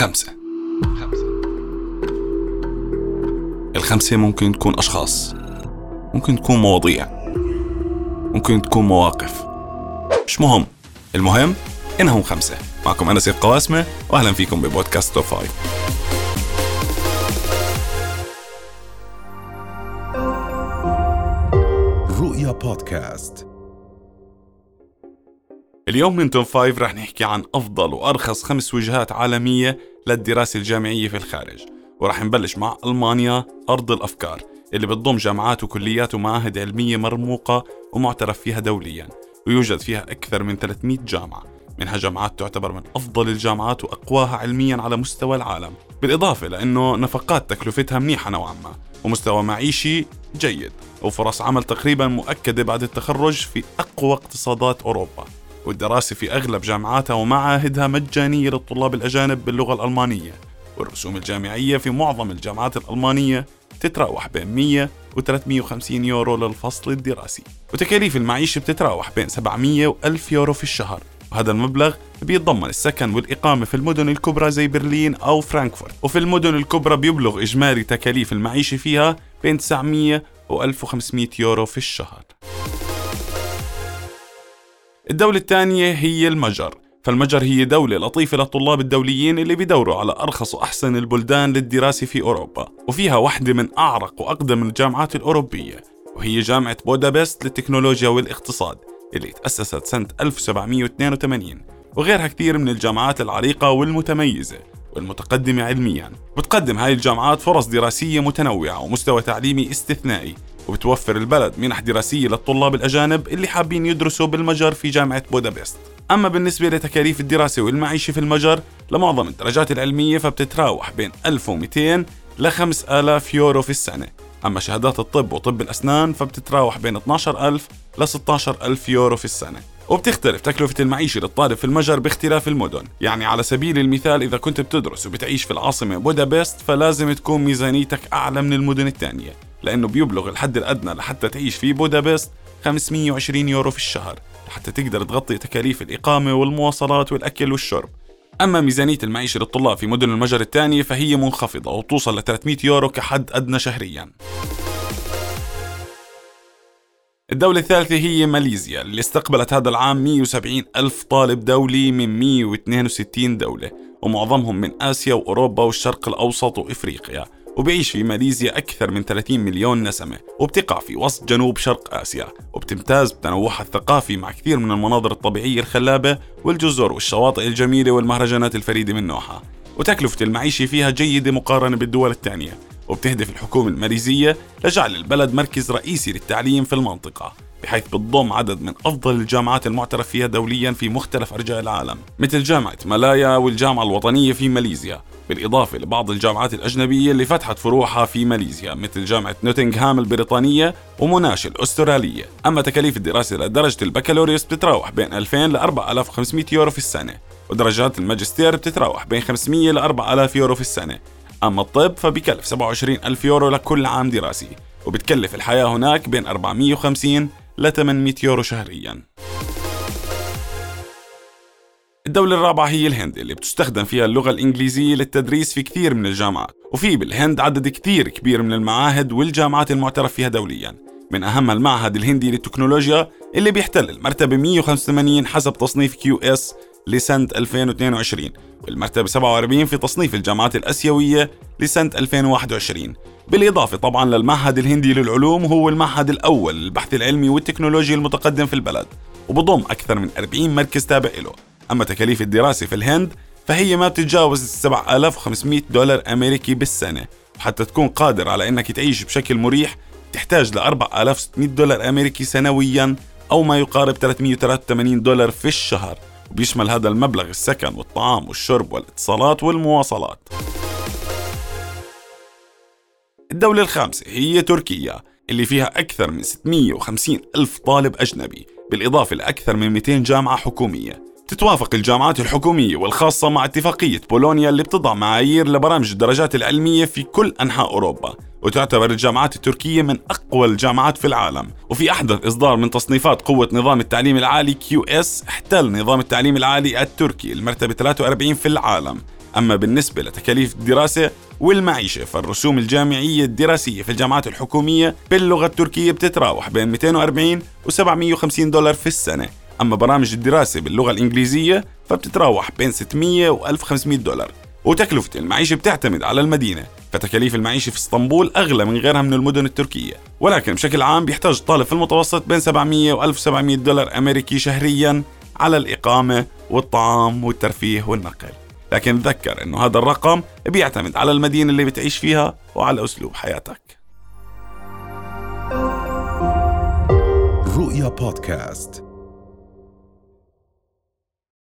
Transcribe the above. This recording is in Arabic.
خمسة. الخمسة ممكن تكون أشخاص ممكن تكون مواضيع ممكن تكون مواقف. مش مهم. المهم إنهم خمسة. معكم أنا سيد قواسمة وأهلا فيكم ببودكاست توب فايف. رؤيا بودكاست. اليوم من توب فايف رح نحكي عن أفضل وأرخص خمس وجهات عالمية للدراسة الجامعية في الخارج. ورح نبلش مع ألمانيا أرض الأفكار اللي بتضم جامعات وكليات ومعاهد علمية مرموقة ومعترف فيها دوليا ويوجد فيها أكثر من 300 جامعة. منها جامعات تعتبر من أفضل الجامعات وأقواها علميا على مستوى العالم. بالإضافة لأنه نفقات تكلفتها منيحة نوعا ما ومستوى معيشي جيد وفرص عمل تقريبا مؤكدة بعد التخرج في أقوى اقتصادات أوروبا. والدراسة في أغلب جامعاتها ومعاهدها مجانية للطلاب الأجانب باللغة الألمانية. والرسوم الجامعية في معظم الجامعات الألمانية تتراوح بين 100 و 350 يورو للفصل الدراسي وتكاليف المعيشة بتتراوح بين 700 و 1000 يورو في الشهر. وهذا المبلغ بيتضمن السكن والإقامة في المدن الكبرى زي برلين أو فرانكفورت. وفي المدن الكبرى بيبلغ إجمالي تكاليف المعيشة فيها بين 900 و 1500 يورو في الشهر. الدولة الثانية هي المجر. فالمجر هي دولة لطيفة للطلاب الدوليين اللي بيدوروا على أرخص وأحسن البلدان للدراسة في أوروبا وفيها واحدة من أعرق وأقدم الجامعات الأوروبية وهي جامعة بودابست للتكنولوجيا والاقتصاد اللي تأسست سنة 1782 وغيرها كثير من الجامعات العريقة والمتميزة والمتقدمة علميا. بتقدم هاي الجامعات فرص دراسية متنوعة ومستوى تعليمي استثنائي وبتوفر البلد منح دراسية للطلاب الأجانب اللي حابين يدرسوا بالمجر في جامعة بودابست. أما بالنسبة لتكاليف الدراسة والمعيشة في المجر لمعظم الدرجات العلمية فبتتراوح بين 1200 ل 5000 يورو في السنة. أما شهادات الطب وطب الأسنان فبتتراوح بين 12000 ل 16000 يورو في السنة. وبتختلف تكلفة المعيشة للطالب في المجر باختلاف المدن. يعني على سبيل المثال إذا كنت بتدرس وبتعيش في العاصمة بودابست فلازم تكون ميزانيتك أعلى من المدن الثانية. لأنه بيبلغ الحد الأدنى لحتى تعيش في بودابست 520 يورو في الشهر لحتى تقدر تغطي تكاليف الإقامة والمواصلات والأكل والشرب. أما ميزانية المعيشة للطلاب في مدن المجر الثانية فهي منخفضة وتوصل ل 300 يورو كحد أدنى شهرياً. الدولة الثالثة هي ماليزيا اللي استقبلت هذا العام 170 ألف طالب دولي من 162 دولة ومعظمهم من آسيا وأوروبا والشرق الأوسط وإفريقيا. وبيعيش في ماليزيا أكثر من 30 مليون نسمة وبتقع في وسط جنوب شرق آسيا وبتمتاز بتنوعها الثقافي مع كثير من المناظر الطبيعية الخلابة والجزر والشواطئ الجميلة والمهرجانات الفريدة من نوعها. وتكلفة المعيشة فيها جيدة مقارنة بالدول الثانية وبتهدف الحكومة الماليزية لجعل البلد مركز رئيسي للتعليم في المنطقة بحيث بتضم عدد من أفضل الجامعات المعترف فيها دوليا في مختلف أرجاء العالم مثل جامعة مالايا والجامعة الوطنية في ماليزيا. بالإضافة لبعض الجامعات الأجنبية اللي فتحت فروعها في ماليزيا مثل جامعة نوتنغهام البريطانية وموناش الأسترالية. أما تكاليف الدراسة لدرجة البكالوريوس بتتراوح بين 2000 ل 4500 يورو في السنة ودرجات الماجستير بتتراوح بين 500 ل 4000 يورو في السنة. أما الطب فبكلف 27 ألف يورو لكل عام دراسي وبتكلف الحياة هناك بين 450 ل 800 يورو شهرياً. الدولة الرابعة هي الهند اللي بتستخدم فيها اللغة الإنجليزية للتدريس في كثير من الجامعات. وفي بالهند عدد كثير كبير من المعاهد والجامعات المعترف فيها دوليا. من أهمها المعهد الهندي للتكنولوجيا اللي بيحتل المرتبة 185 حسب تصنيف QS لسنة 2022 والمرتبة 47 في تصنيف الجامعات الأسيوية لسنة 2021 بالإضافة طبعا للمعهد الهندي للعلوم هو المعهد الأول للبحث العلمي والتكنولوجي المتقدم في البلد وبضم أكثر من 40 مركز تابع له. أما تكاليف الدراسة في الهند فهي ما بتتجاوز 7500 دولار أمريكي بالسنة. وحتى تكون قادر على أنك تعيش بشكل مريح تحتاج ل 4600 دولار أمريكي سنويا أو ما يقارب 383 دولار في الشهر. وبيشمل هذا المبلغ السكن والطعام والشرب والاتصالات والمواصلات. الدولة الخامسة هي تركيا اللي فيها أكثر من 650 ألف طالب أجنبي بالإضافة لأكثر من 200 جامعة حكومية. تتوافق الجامعات الحكومية والخاصة مع اتفاقية بولونيا اللي بتضع معايير لبرامج الدرجات العلمية في كل أنحاء أوروبا وتعتبر الجامعات التركية من أقوى الجامعات في العالم. وفي أحدث إصدار من تصنيفات قوة نظام التعليم العالي إس احتل نظام التعليم العالي التركي المرتبة 43 في العالم. أما بالنسبة لتكاليف الدراسة والمعيشة فالرسوم الجامعية الدراسية في الجامعات الحكومية باللغة التركية بتتراوح بين 240 و 750 دولار في السنة. أما برامج الدراسة باللغة الإنجليزية فبتتراوح بين 600 و 1500 دولار. وتكلفة المعيشة بتعتمد على المدينة فتكاليف المعيشة في إسطنبول أغلى من غيرها من المدن التركية. ولكن بشكل عام بيحتاج الطالب في المتوسط بين 700 و 1700 دولار أمريكي شهريا على الإقامة والطعام والترفيه والنقل. لكن تذكر أنه هذا الرقم بيعتمد على المدينة اللي بتعيش فيها وعلى أسلوب حياتك. رؤيا بودكاست.